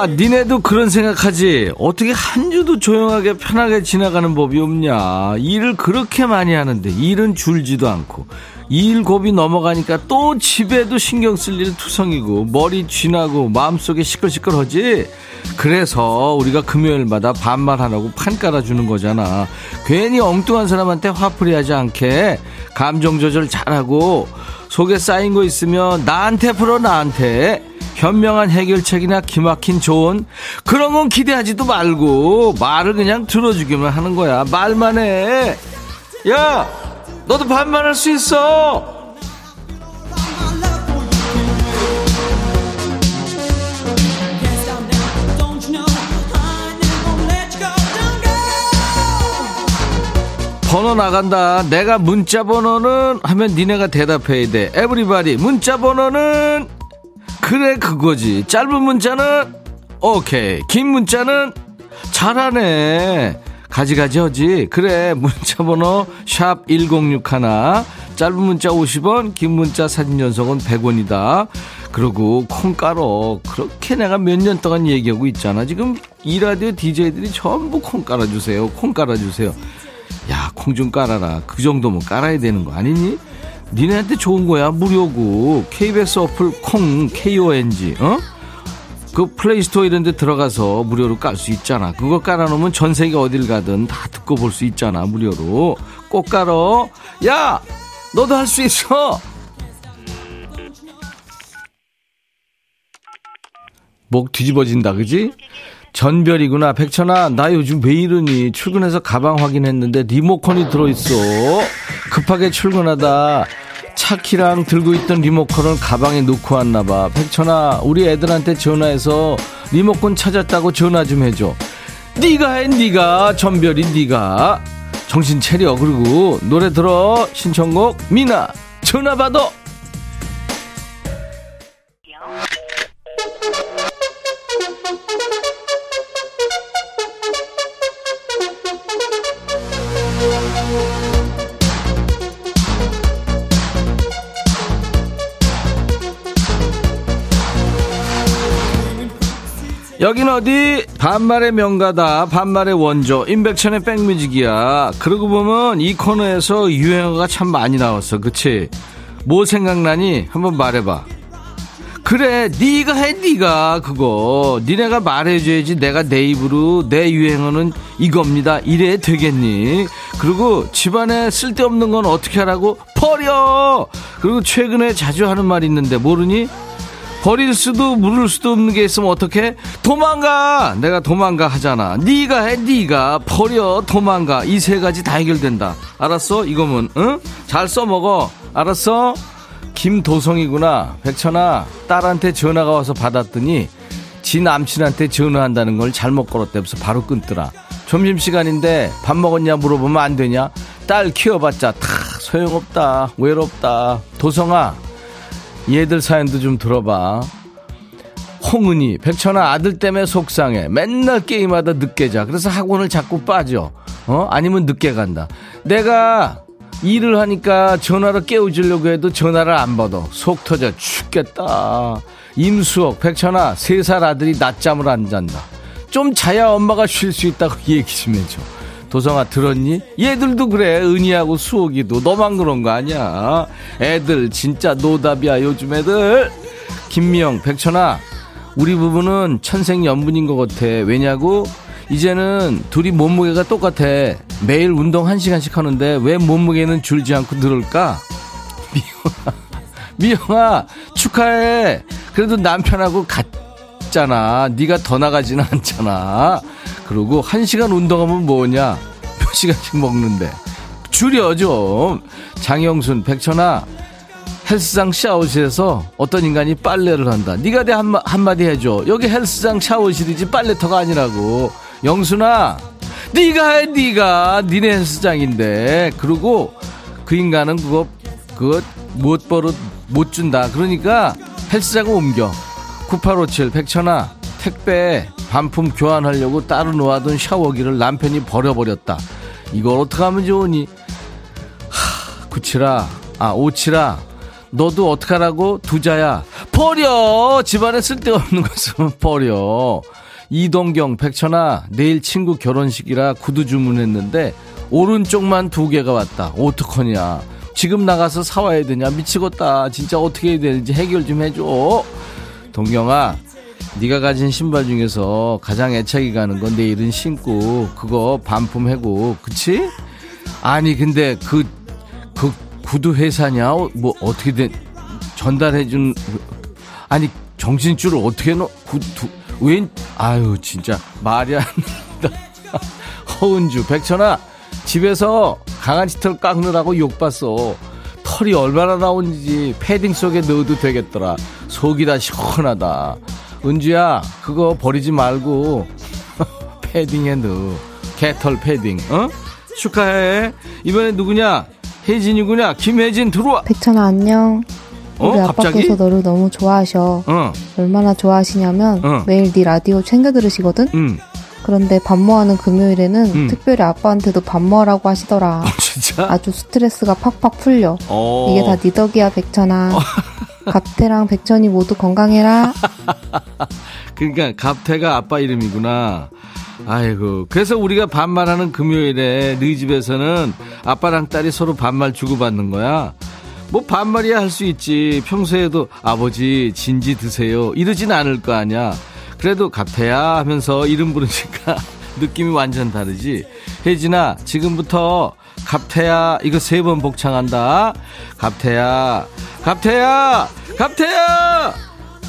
S1: 야, 니네도 그런 생각하지? 어떻게 한 주도 조용하게 편하게 지나가는 법이 없냐? 일을 그렇게 많이 하는데 일은 줄지도 않고 일 고비 넘어가니까 또 집에도 신경 쓸 일 투성이고 머리 쥐나고 마음속에 시끌시끌하지? 그래서 우리가 금요일마다 반말하라고 판 깔아주는 거잖아. 괜히 엉뚱한 사람한테 화풀이하지 않게 감정 조절 잘하고 속에 쌓인 거 있으면 나한테 풀어 나한테 현명한 해결책이나 기막힌 조언 그런 건 기대하지도 말고 말을 그냥 들어주기만 하는 거야 말만 해 야 너도 반말할 수 있어 번호 나간다. 내가 문자 번호는 하면 니네가 대답해야 돼. 에브리바디 문자 번호는 그래 그거지. 짧은 문자는 오케이. 긴 문자는 잘하네. 가지가지 하지. 그래 문자 번호 샵 1061. 짧은 문자 50원, 긴 문자 사진 연속은 100원이다. 그리고 콩 깔어. 그렇게 내가 몇 년 동안 얘기하고 있잖아. 지금 이 라디오 DJ들이 전부 콩 깔아주세요. 콩 깔아주세요. 야, 콩 좀 깔아라. 그 정도면 깔아야 되는 거 아니니? 니네한테 좋은 거야. 무료고. KBS 어플 콩, KONG, 어? 그 플레이스토어 이런 데 들어가서 무료로 깔 수 있잖아. 그거 깔아놓으면 전 세계 어딜 가든 다 듣고 볼 수 있잖아. 무료로. 꼭 깔어. 야! 너도 할 수 있어! 목 뒤집어진다, 그지? 전별이구나. 백천아, 나 요즘 왜 이러니? 출근해서 가방 확인했는데 리모컨이 들어있어. 급하게 출근하다. 차키랑 들고 있던 리모컨을 가방에 놓고 왔나봐. 백천아, 우리 애들한테 전화해서 리모컨 찾았다고 전화 좀 해줘. 네가 해, 네가 전별이 네가 정신 차려. 그리고 노래 들어. 신청곡 미나 전화 받아. 여긴 어디? 반말의 명가다. 반말의 원조. 임백천의 백뮤직이야. 그러고 보면 이 코너에서 유행어가 참 많이 나왔어. 그치? 뭐 생각나니? 한번 말해봐. 그래, 네가 해, 네가 그거. 니네가 말해줘야지. 내가 내 입으로 내 유행어는 이겁니다. 이래 되겠니? 그리고 집안에 쓸데없는 건 어떻게 하라고? 버려. 그리고 최근에 자주 하는 말이 있는데 모르니? 버릴 수도 물을 수도 없는 게 있으면 어떻게? 도망가. 내가 도망가 하잖아. 네가 해, 네가 버려, 도망가. 이 세 가지 다 해결된다. 알았어? 이거면 응? 잘 써먹어. 알았어? 김도성이구나. 백천아, 딸한테 전화가 와서 받았더니 지 남친한테 전화한다는 걸 잘못 걸었대면서 바로 끊더라. 점심시간인데 밥 먹었냐 물어보면 안 되냐? 딸 키워봤자 다 소용없다. 외롭다. 도성아, 얘들 사연도 좀 들어봐. 홍은희, 백천아 아들 때문에 속상해. 맨날 게임하다 늦게 자. 그래서 학원을 자꾸 빠져. 어? 아니면 늦게 간다. 내가 일을 하니까 전화를 깨워주려고 해도 전화를 안 받아. 속 터져 죽겠다. 임수옥, 백천아, 세 살 아들이 낮잠을 안 잔다. 좀 자야 엄마가 쉴 수 있다고 얘기 좀 해줘. 도성아 들었니? 얘들도 그래. 은희하고 수옥이도. 너만 그런 거 아니야. 애들 진짜 노답이야 요즘 애들. 김미영 백천아 우리 부부는 천생연분인 것 같아. 왜냐고? 이제는 둘이 몸무게가 똑같아. 매일 운동 한시간씩 하는데 왜 몸무게는 줄지 않고 늘을까? 미영아 미영아 축하해. 그래도 남편하고 같잖아. 네가 더 나가지는 않잖아 그리고 한 시간 운동하면 뭐냐? 몇 시간씩 먹는데. 줄여 좀 장영순 백천아 헬스장 샤워실에서 어떤 인간이 빨래를 한다. 네가 내 한마, 한마디 해줘. 여기 헬스장 샤워실이지 빨래터가 아니라고. 영순아 네가 해 네가. 니네 헬스장인데. 그리고 그 인간은 그거 그거 못 벌어 못 준다. 그러니까 헬스장을 옮겨. 9857 백천아 택배 반품 교환하려고 따로 놓아둔 샤워기를 남편이 버려버렸다. 이걸 어떡하면 좋으니? 하, 구치라, 아, 오치라, 너도 어떡하라고? 두자야. 버려! 집안에 쓸데없는 것은 버려. 이동경, 백천아, 내일 친구 결혼식이라 구두 주문했는데, 오른쪽만 두 개가 왔다. 어떡하냐. 지금 나가서 사와야 되냐? 미치겠다. 진짜 어떻게 해야 되는지 해결 좀 해줘. 동경아, 네가 가진 신발 중에서 가장 애착이 가는 건 내일은 신고 그거 반품해고 그치? 아니 근데 그, 그 구두 회사냐? 어, 뭐 어떻게 된 전달해 준 아니 정신줄을 어떻게 넣어 구두 웬 아유 진짜 말이 안 된다 허은주 백천아 집에서 강아지 털 깎느라고 욕봤어 털이 얼마나 나오는지 패딩 속에 넣어도 되겠더라 속이 다 시원하다 은주야 그거 버리지 말고 패딩에 넣어 개털 패딩 어? 축하해 이번에 누구냐 혜진이구냐 김혜진 들어와
S6: 백천아 안녕
S1: 어?
S6: 우리
S1: 갑자기?
S6: 아빠께서 너를 너무 좋아하셔
S1: 어,
S6: 얼마나 좋아하시냐면
S1: 어.
S6: 매일 네 라디오 챙겨 들으시거든
S1: 응,
S6: 그런데 밥 뭐하는 금요일에는
S1: 음.
S6: 특별히 아빠한테도 밥 뭐하라고 하시더라
S1: 진짜?
S6: 아주 스트레스가 팍팍 풀려
S1: 어.
S6: 이게 다 네 덕이야 백천아 갑태랑 백천이 모두 건강해라
S1: 그러니까 갑태가 아빠 이름이구나. 아이고. 그래서 우리가 반말하는 금요일에 너희 집에서는 아빠랑 딸이 서로 반말 주고받는 거야. 뭐 반말이야 할 수 있지. 평소에도 아버지 진지 드세요. 이러진 않을 거 아니야. 그래도 갑태야 하면서 이름 부르니까 느낌이 완전 다르지. 혜진아, 지금부터 갑태야 이거 세 번 복창한다. 갑태야, 갑태야, 갑태야.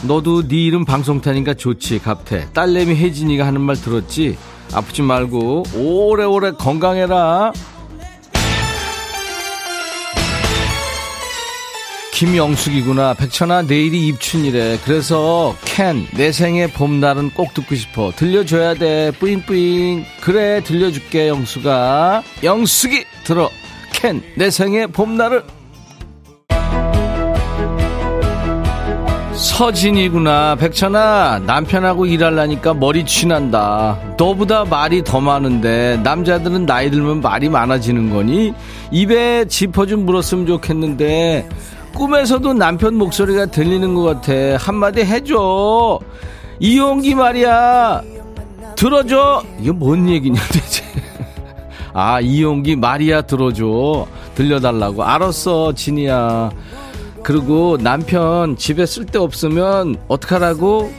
S1: 너도 네 이름 방송 타니까 좋지 갑태. 딸내미 혜진이가 하는 말 들었지? 아프지 말고 오래오래 건강해라. 김영숙이구나. 백천아 내일이 입춘이래. 그래서 캔 내 생의 봄날은 꼭 듣고 싶어. 들려줘야 돼. 뿌잉뿌잉. 그래 들려줄게 영숙아. 영숙이 들어. 캔 내 생의 봄날을 서진이구나. 백천아, 남편하고 일하려니까 머리 쥐난다. 너보다 말이 더 많은데, 남자들은 나이 들면 말이 많아지는 거니? 입에 지퍼 좀 물었으면 좋겠는데, 꿈에서도 남편 목소리가 들리는 것 같아. 한마디 해줘. 이용기 말이야. 들어줘. 이게 뭔 얘기냐, 대체. 아, 이용기 말이야 들어줘. 들려달라고. 알았어, 진이야. 그리고 남편 집에 쓸데 없으면 어떡하라고?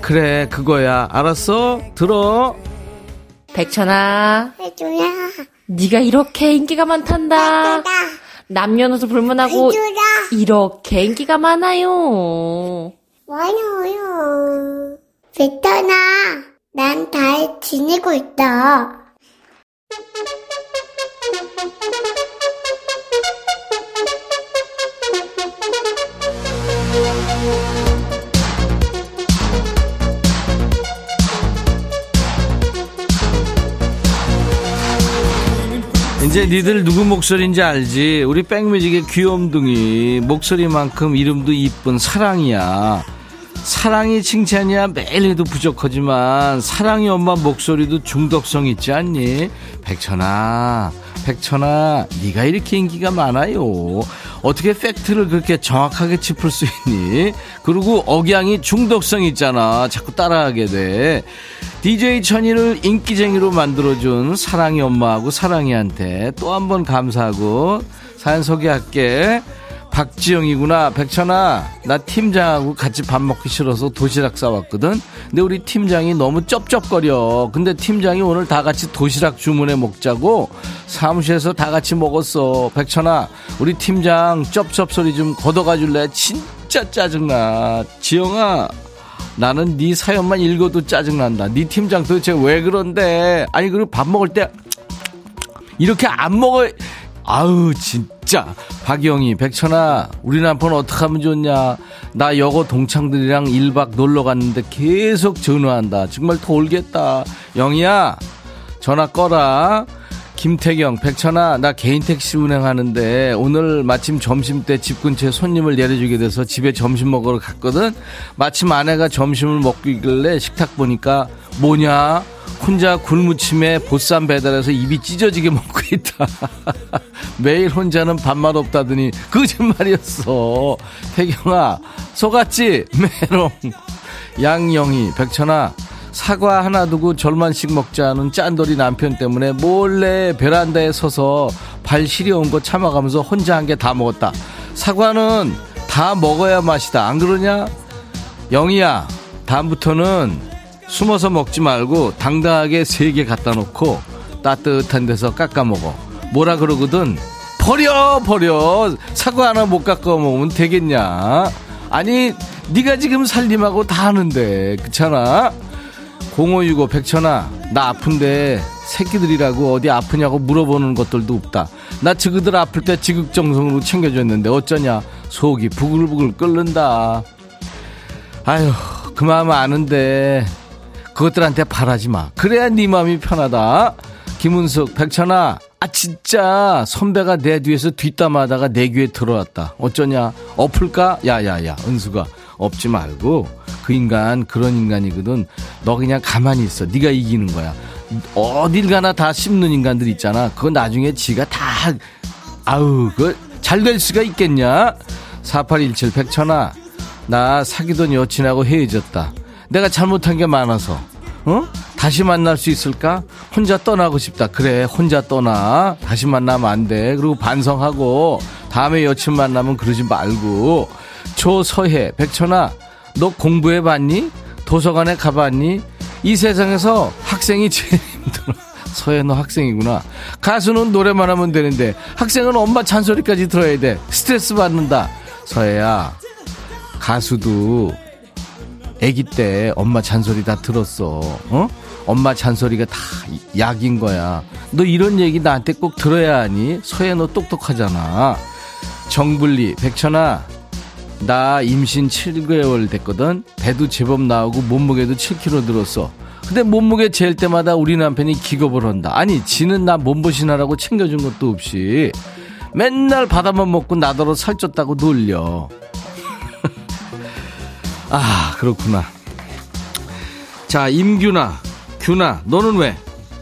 S1: 그래, 그거야. 알았어? 들어.
S7: 백천아,
S8: 해줘라.
S7: 네가 이렇게 인기가 많단다. 남녀노소 불문하고
S8: 해줘라.
S7: 이렇게 인기가 많아요.
S8: 많아요. 베터나, 난잘 지내고 있다.
S1: 이제 니들 누구 목소리인지 알지? 우리 백뮤직의 귀염둥이 목소리만큼 이름도 이쁜 사랑이야. 사랑이 칭찬이야 매일 해도 부족하지만 사랑이 엄마 목소리도 중독성 있지 않니? 백천아, 백천아, 네가 이렇게 인기가 많아요. 어떻게 팩트를 그렇게 정확하게 짚을 수 있니? 그리고 억양이 중독성 있잖아. 자꾸 따라하게 돼. DJ 천이를 인기쟁이로 만들어준 사랑이 엄마하고 사랑이한테 또 한 번 감사하고 사연 소개할게. 박지영이구나. 백천아, 나 팀장하고 같이 밥 먹기 싫어서 도시락 싸왔거든. 근데 우리 팀장이 너무 쩝쩝거려. 근데 팀장이 오늘 다 같이 도시락 주문해 먹자고 사무실에서 다 같이 먹었어. 백천아, 우리 팀장 쩝쩝 소리 좀 걷어가 줄래? 진짜 짜증나. 지영아, 나는 네 사연만 읽어도 짜증난다. 네 팀장 도대체 왜 그런데? 아니, 그리고 밥 먹을 때 이렇게 안 먹어. 아우 진짜. 박영희 백천아 우리 남편 어떡하면 좋냐. 나 여고 동창들이랑 1박 놀러 갔는데 계속 전화한다. 정말 돌겠다. 영희야 전화 꺼라 김태경 백천아 나 개인 택시 운행하는데 오늘 마침 점심 때 집 근처에 손님을 내려주게 돼서 집에 점심 먹으러 갔거든 마침 아내가 점심을 먹고 있길래 식탁 보니까 뭐냐 혼자 굴무침에 보쌈 배달해서 입이 찢어지게 먹고 있다. 매일 혼자는 밥맛 없다더니 거짓말이었어. 태경아, 속았지? 메롱. 양영희, 백천아, 사과 하나 두고 절만씩 먹자는 짠돌이 남편 때문에 몰래 베란다에 서서 발 시려운 거 참아가면서 혼자 한 개 다 먹었다. 사과는 다 먹어야 맛이다. 안 그러냐? 영희야, 다음부터는 숨어서 먹지 말고 당당하게 세 개 갖다 놓고 따뜻한 데서 깎아 먹어. 뭐라 그러거든? 버려 버려 사과 하나 못 깎아 먹으면 되겠냐? 아니 네가 지금 살림하고 다 하는데 그렇잖아? 0565 백천아 나 아픈데 새끼들이라고 어디 아프냐고 물어보는 것들도 없다. 나 지그들 아플 때 지극정성으로 챙겨줬는데 어쩌냐 속이 부글부글 끓는다. 아휴 그 마음 아는데 그것들한테 바라지 마. 그래야 네 마음이 편하다. 김은숙, 백천아, 아 진짜 선배가 내 뒤에서 뒷담하다가 내 귀에 들어왔다. 어쩌냐? 엎을까? 야야야, 은수가 엎지 말고 그 인간 그런 인간이거든. 너 그냥 가만히 있어. 네가 이기는 거야. 어딜 가나 다 씹는 인간들 있잖아. 그거 나중에 지가 다 아우 그 잘 될 수가 있겠냐? 4817 백천아, 나 사귀던 여친하고 헤어졌다. 내가 잘못한 게 많아서 어? 다시 만날 수 있을까? 혼자 떠나고 싶다. 그래, 혼자 떠나. 다시 만나면 안 돼. 그리고 반성하고 다음에 여친 만나면 그러지 말고 조서혜, 백천아, 너 공부해 봤니? 도서관에 가봤니? 이 세상에서 학생이 제일 힘들어. 서혜 너 학생이구나. 가수는 노래만 하면 되는데 학생은 엄마 잔소리까지 들어야 돼. 스트레스 받는다. 서혜야, 가수도 아기 때 엄마 잔소리 다 들었어. 어? 엄마 잔소리가 다 약인 거야. 너 이런 얘기 나한테 꼭 들어야 하니? 서해 너 똑똑하잖아. 정불리, 백천아, 나 임신 7개월 됐거든? 배도 제법 나오고 몸무게도 7kg 늘었어. 근데 몸무게 잴 때마다 우리 남편이 기겁을 한다. 아니, 지는 나 몸보신하라고 챙겨준 것도 없이 맨날 바다만 먹고 나더러 살쪘다고 놀려. 아, 그렇구나. 자, 임규나, 규나, 너는 왜?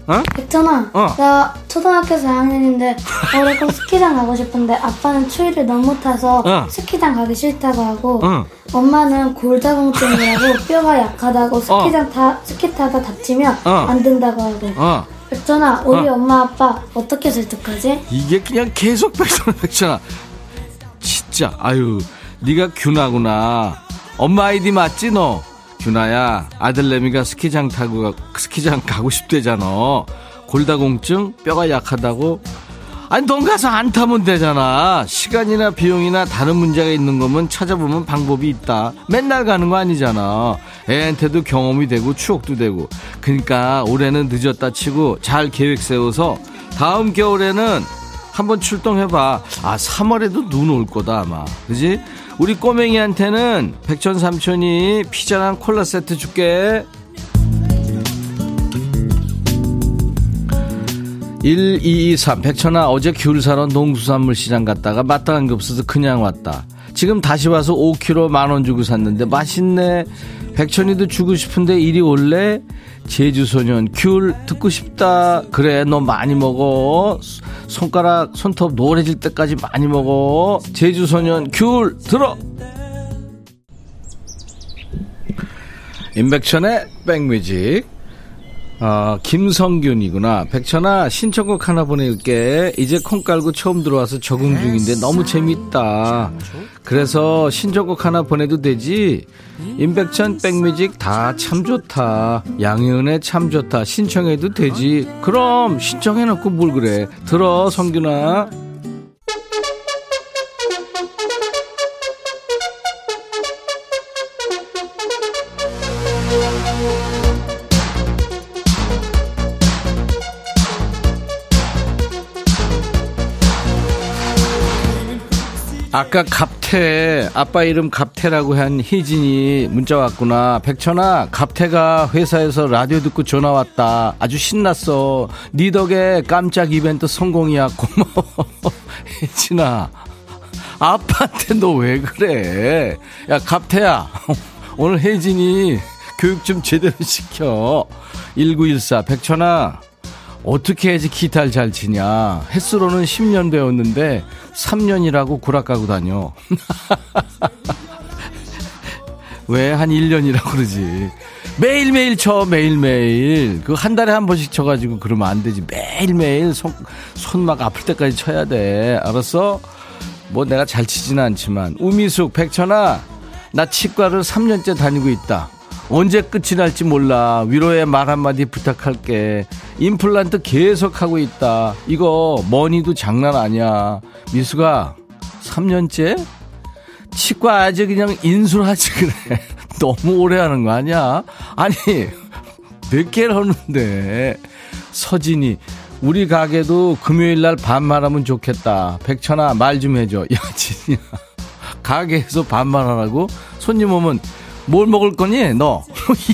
S1: 어?
S9: 있잖아.
S1: 어.
S9: 나 초등학교 4학년인데 올해 꼭 스키장 가고 싶은데 아빠는 추위를 너무 타서
S1: 어.
S9: 스키장 가기 싫다고 하고
S1: 어.
S9: 엄마는 골다공증이라고 뼈가 약하다고 스키장 타 스키 타다 다치면
S1: 어.
S9: 안 된다고 하고.
S1: 어.
S9: 있잖아. 우리
S1: 어.
S9: 엄마 아빠 어떻게 설득하지?
S1: 이게 그냥 계속 백천아, 백천아. 진짜, 아유, 네가 규나구나. 엄마 아이디 맞지, 너? 규나야, 아들내미가 스키장 타고, 가- 스키장 가고 싶대잖아. 골다공증? 뼈가 약하다고? 아니, 넌 가서 안 타면 되잖아. 시간이나 비용이나 다른 문제가 있는 거면 찾아보면 방법이 있다. 맨날 가는 거 아니잖아. 애한테도 경험이 되고 추억도 되고. 그러니까 올해는 늦었다 치고 잘 계획 세워서 다음 겨울에는 한번 출동해봐. 아, 3월에도 눈 올 거다, 아마. 그지? 우리 꼬맹이한테는 백천 삼촌이 피자랑 콜라 세트 줄게. 1223 백천아 어제 귤 사러 농수산물 시장 갔다가 마땅한 게 없어서 그냥 왔다 지금 다시 와서 5kg 만 원 주고 샀는데 맛있네. 백천이도 주고 싶은데 이리 올래? 제주소년 귤 듣고 싶다. 그래 너 많이 먹어. 손가락 손톱 노래질 때까지 많이 먹어. 제주소년 귤 들어. 임백천의 백뮤직 어, 김성균이구나. 백천아, 신청곡 하나 보낼게. 이제 콩 깔고 처음 들어와서 적응 중인데 너무 재밌다. 그래서 신청곡 하나 보내도 되지? 임백천, 백뮤직 다 참 좋다. 양희은의 참 좋다. 신청해도 되지? 그럼 신청해놓고 뭘 그래. 들어, 성균아. 아까 갑태 아빠 이름 갑태라고 한 희진이 문자 왔구나. 백천아 갑태가 회사에서 라디오 듣고 전화 왔다. 아주 신났어. 니 덕에 깜짝 이벤트 성공이야. 고마워. 희진아 아빠한테 너 왜 그래? 야 갑태야 오늘 혜진이 교육 좀 제대로 시켜. 1914 백천아 어떻게 해야지 기타를 잘 치냐 햇수로는 10년 배웠는데 3년이라고 구락 가고 다녀. 왜 한 1년이라고 그러지. 매일매일 쳐, 매일매일. 그 한 달에 한 번씩 쳐가지고 그러면 안 되지. 매일매일 손, 손 막 아플 때까지 쳐야 돼. 알았어? 뭐 내가 잘 치진 않지만. 우미숙, 백천아, 나 치과를 3년째 다니고 있다. 언제 끝이 날지 몰라. 위로의 말 한마디 부탁할게. 임플란트 계속 하고 있다. 이거 머니도 장난 아니야. 미수가 3년째? 치과 아주 그냥 인술하지 그래. 너무 오래 하는 거 아니야? 아니, 몇 개를 하는데. 서진이, 우리 가게도 금요일 날 반말하면 좋겠다. 백천아, 말 좀 해줘. 야, 진이야. 가게에서 반말하라고? 손님 오면 뭘 먹을 거니? 너.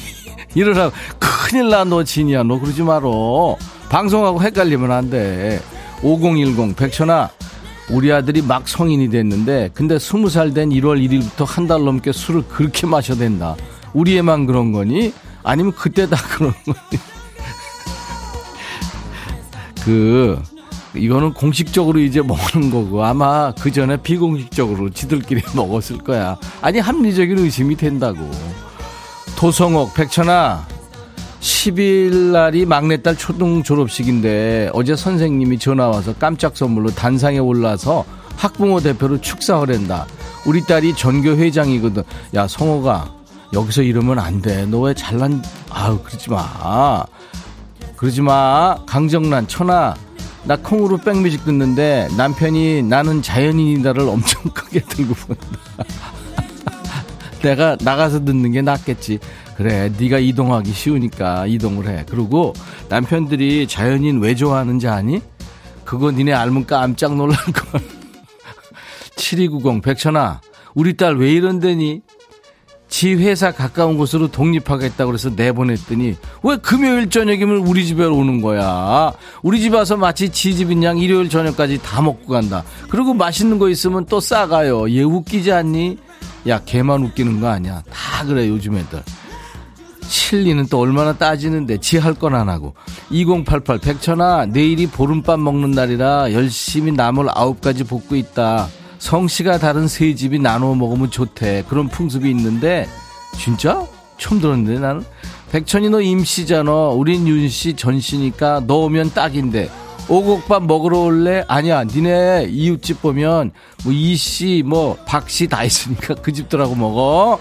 S1: 이러라. 큰일 나, 너 진이야. 너 그러지 말어. 방송하고 헷갈리면 안 돼. 5010, 백천아. 우리 아들이 막 성인이 됐는데, 근데 20살 된 1월 1일부터 한 달 넘게 술을 그렇게 마셔야 된다. 우리 애만 그런 거니? 아니면 그때 다 그런 거니? 그, 이거는 공식적으로 이제 먹는 거고 아마 그 전에 비공식적으로 지들끼리 먹었을 거야. 아니 합리적인 의심이 된다고. 도성옥 백천아 10일 날이 막내딸 초등 졸업식인데 어제 선생님이 전화 와서 깜짝 선물로 단상에 올라서 학부모 대표로 축사하랜다. 우리 딸이 전교 회장이거든. 야 성호가 여기서 이러면 안 돼. 너 왜 잘난 아우 그러지 마. 그러지 마. 강정란 천아 나 콩으로 백뮤직 듣는데 남편이 나는 자연인이다를 엄청 크게 들고 본다. 내가 나가서 듣는 게 낫겠지. 그래, 네가 이동하기 쉬우니까 이동을 해. 그리고 남편들이 자연인 왜 좋아하는지 아니? 그거 니네 알면 깜짝 놀랄 걸. 7290 백천아, 우리 딸 왜 이런데니? 지 회사 가까운 곳으로 독립하겠다고 그래서 내보냈더니 왜 금요일 저녁이면 우리 집에 오는 거야. 우리 집 와서 마치 지 집인 양 일요일 저녁까지 다 먹고 간다. 그리고 맛있는 거 있으면 또 싸가요. 얘 웃기지 않니? 야, 걔만 웃기는 거 아니야. 다 그래, 요즘 애들. 칠리는 또 얼마나 따지는데 지 할 건 안 하고 2088 백천아 내일이 보름밥 먹는 날이라 열심히 나물 아홉 가지 볶고 있다 성씨가 다른 세 집이 나눠 먹으면 좋대. 그런 풍습이 있는데 진짜? 처음 들었는데 나는. 백천이 너 임씨잖아. 우린 윤씨 전씨니까 너 오면 딱인데. 오곡밥 먹으러 올래? 아니야. 니네 이웃집 보면 뭐 이씨 뭐 박씨 다 있으니까 그 집들하고 먹어.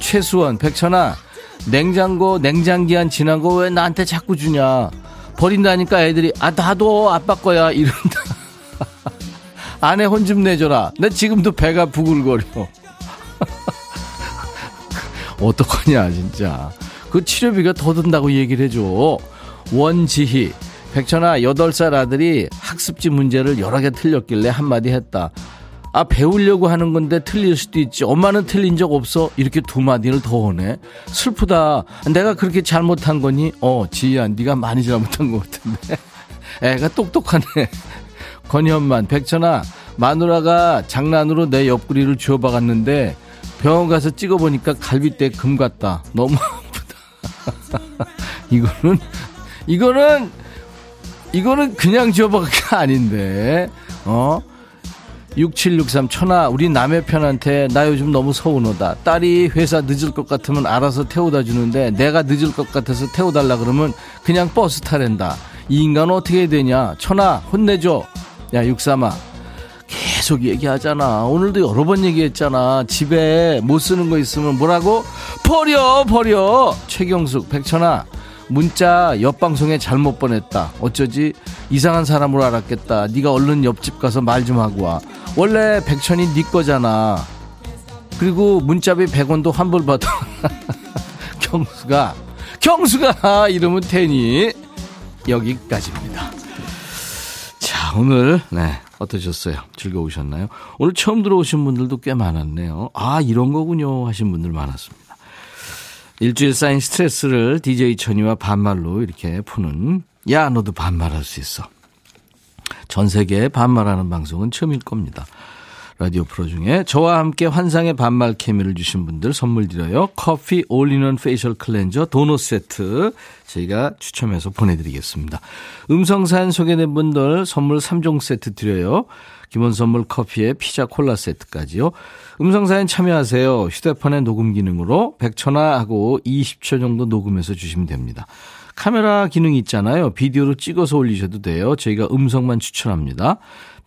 S1: 최수원 백천아 냉장고 냉장기 한 지난 거 왜 나한테 자꾸 주냐? 버린다니까 애들이 아 나도 아빠 거야. 이런다 아내 혼 좀 내줘라. 나 지금도 배가 부글거려. 어떡하냐 진짜. 그 치료비가 더 든다고 얘기를 해줘. 원지희. 백천아 8살 아들이 학습지 문제를 여러 개 틀렸길래 한마디 했다. 아 배우려고 하는 건데 틀릴 수도 있지. 엄마는 틀린 적 없어. 이렇게 두 마디를 더 하네. 슬프다. 내가 그렇게 잘못한 거니? 어 지희야 네가 많이 잘못한 것 같은데. 애가 똑똑하네 권현만 백천아 마누라가 장난으로 내 옆구리를 쥐어박았는데 병원 가서 찍어보니까 갈비뼈 금 같다. 너무 아프다. 이거는, 이거는, 이거는 그냥 쥐어박은 게 아닌데, 어? 6763 천하 우리 남의 편한테 나 요즘 너무 서운하다 딸이 회사 늦을 것 같으면 알아서 태워다 주는데 내가 늦을 것 같아서 태워달라 그러면 그냥 버스 타랜다 이 인간은 어떻게 되냐 천하 혼내줘 야 육삼아 계속 얘기하잖아 오늘도 여러 번 얘기했잖아 집에 못 쓰는 거 있으면 뭐라고 버려 버려 최경숙 백천아 문자 옆방송에 잘못 보냈다. 어쩌지? 이상한 사람으로 알았겠다. 네가 얼른 옆집 가서 말 좀 하고 와. 원래 백천이 네 거잖아. 그리고 문자비 100원도 환불 받아. 경수가 경수가 이러면 되니 여기까지입니다. 자 오늘 네 어떠셨어요? 즐거우셨나요? 오늘 처음 들어오신 분들도 꽤 많았네요. 아 이런 거군요 하신 분들 많았습니다. 일주일 쌓인 스트레스를 DJ 천이와 반말로 이렇게 푸는 야 너도 반말할 수 있어. 전 세계에 반말하는 방송은 처음일 겁니다. 라디오 프로 중에 저와 함께 환상의 반말 케미를 주신 분들 선물 드려요. 커피 올리는 facial cleanser 도넛 세트 저희가 추첨해서 보내드리겠습니다. 음성사연 소개된 분들 선물 3종 세트 드려요. 기본 선물 커피에 피자 콜라 세트까지요. 음성사연 참여하세요. 휴대폰의 녹음 기능으로 100초나하고 20초 정도 녹음해서 주시면 됩니다. 카메라 기능 있잖아요. 비디오로 찍어서 올리셔도 돼요. 저희가 음성만 추천합니다.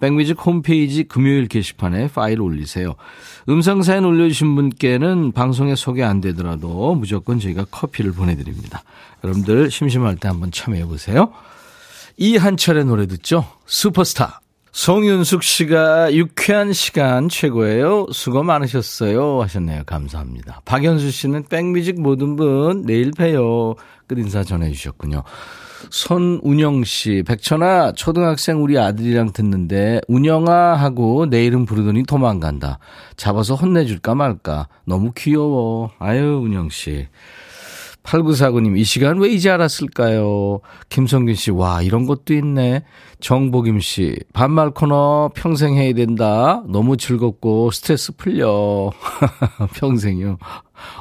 S1: 백뮤직 홈페이지 금요일 게시판에 파일 올리세요. 음성 사연 올려주신 분께는 방송에 소개 안 되더라도 무조건 저희가 커피를 보내드립니다. 여러분들 심심할 때 한번 참여해 보세요. 이한철의 노래 듣죠? 슈퍼스타. 송윤숙 씨가 유쾌한 시간 최고예요. 수고 많으셨어요. 하셨네요. 감사합니다. 박연수 씨는 백뮤직 모든 분 내일 봬요. 끝 인사 전해주셨군요. 손운영 씨, 백천아, 초등학생 우리 아들이랑 듣는데, 운영아 하고 내 이름 부르더니 도망간다. 잡아서 혼내줄까 말까. 너무 귀여워. 아유, 운영 씨. 8949님, 이 시간 왜 이제 알았을까요? 김성균 씨, 와, 이런 것도 있네. 정복임 씨, 반말 코너 평생 해야 된다. 너무 즐겁고 스트레스 풀려. 평생이요.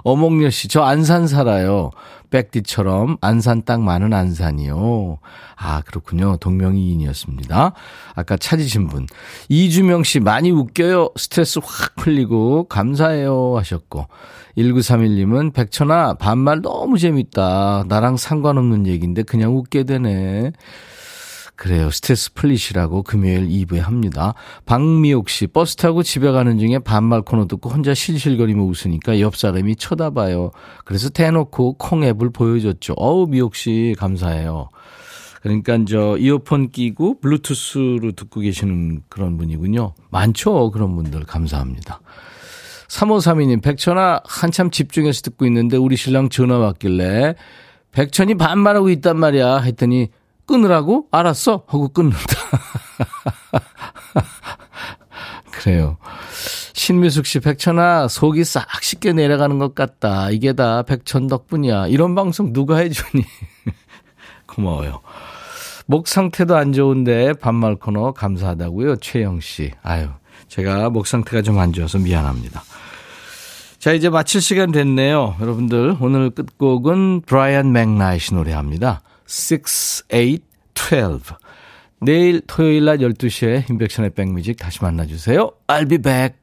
S1: 어몽여 씨, 저 안산 살아요. 백디처럼 안산 딱 많은 안산이요. 아, 그렇군요. 동명이인이었습니다. 아까 찾으신 분. 이주명 씨, 많이 웃겨요. 스트레스 확 풀리고 감사해요. 하셨고. 1931님은 백천아, 반말 너무 재밌다. 나랑 상관없는 얘기인데 그냥 웃게 되네. 그래요. 스트레스 풀리시라고 금요일 2부에 합니다. 박미옥 씨, 버스 타고 집에 가는 중에 반말 코너 듣고 혼자 실실거리며 웃으니까 옆 사람이 쳐다봐요. 그래서 대놓고 콩 앱을 보여줬죠. 어우, 미옥 씨, 감사해요. 그러니까 저 이어폰 끼고 블루투스로 듣고 계시는 그런 분이군요. 많죠. 그런 분들 감사합니다. 3532님, 백천아, 한참 집중해서 듣고 있는데 우리 신랑 전화 왔길래 백천이 반말하고 있단 말이야. 했더니 끊으라고? 알았어? 하고 끊는다. 그래요. 신미숙 씨, 백천아, 속이 싹 씻겨 내려가는 것 같다. 이게 다 백천 덕분이야. 이런 방송 누가 해주니? 고마워요. 목 상태도 안 좋은데 반말 코너 감사하다고요. 최영 씨. 아유, 제가 목 상태가 좀 안 좋아서 미안합니다. 자, 이제 마칠 시간 됐네요. 여러분들, 오늘 끝곡은 브라이언 맥나이시 노래합니다. 6, 8, 12. 내일 토요일 낮 12시에 인백션의 백뮤직 다시 만나주세요. I'll be back.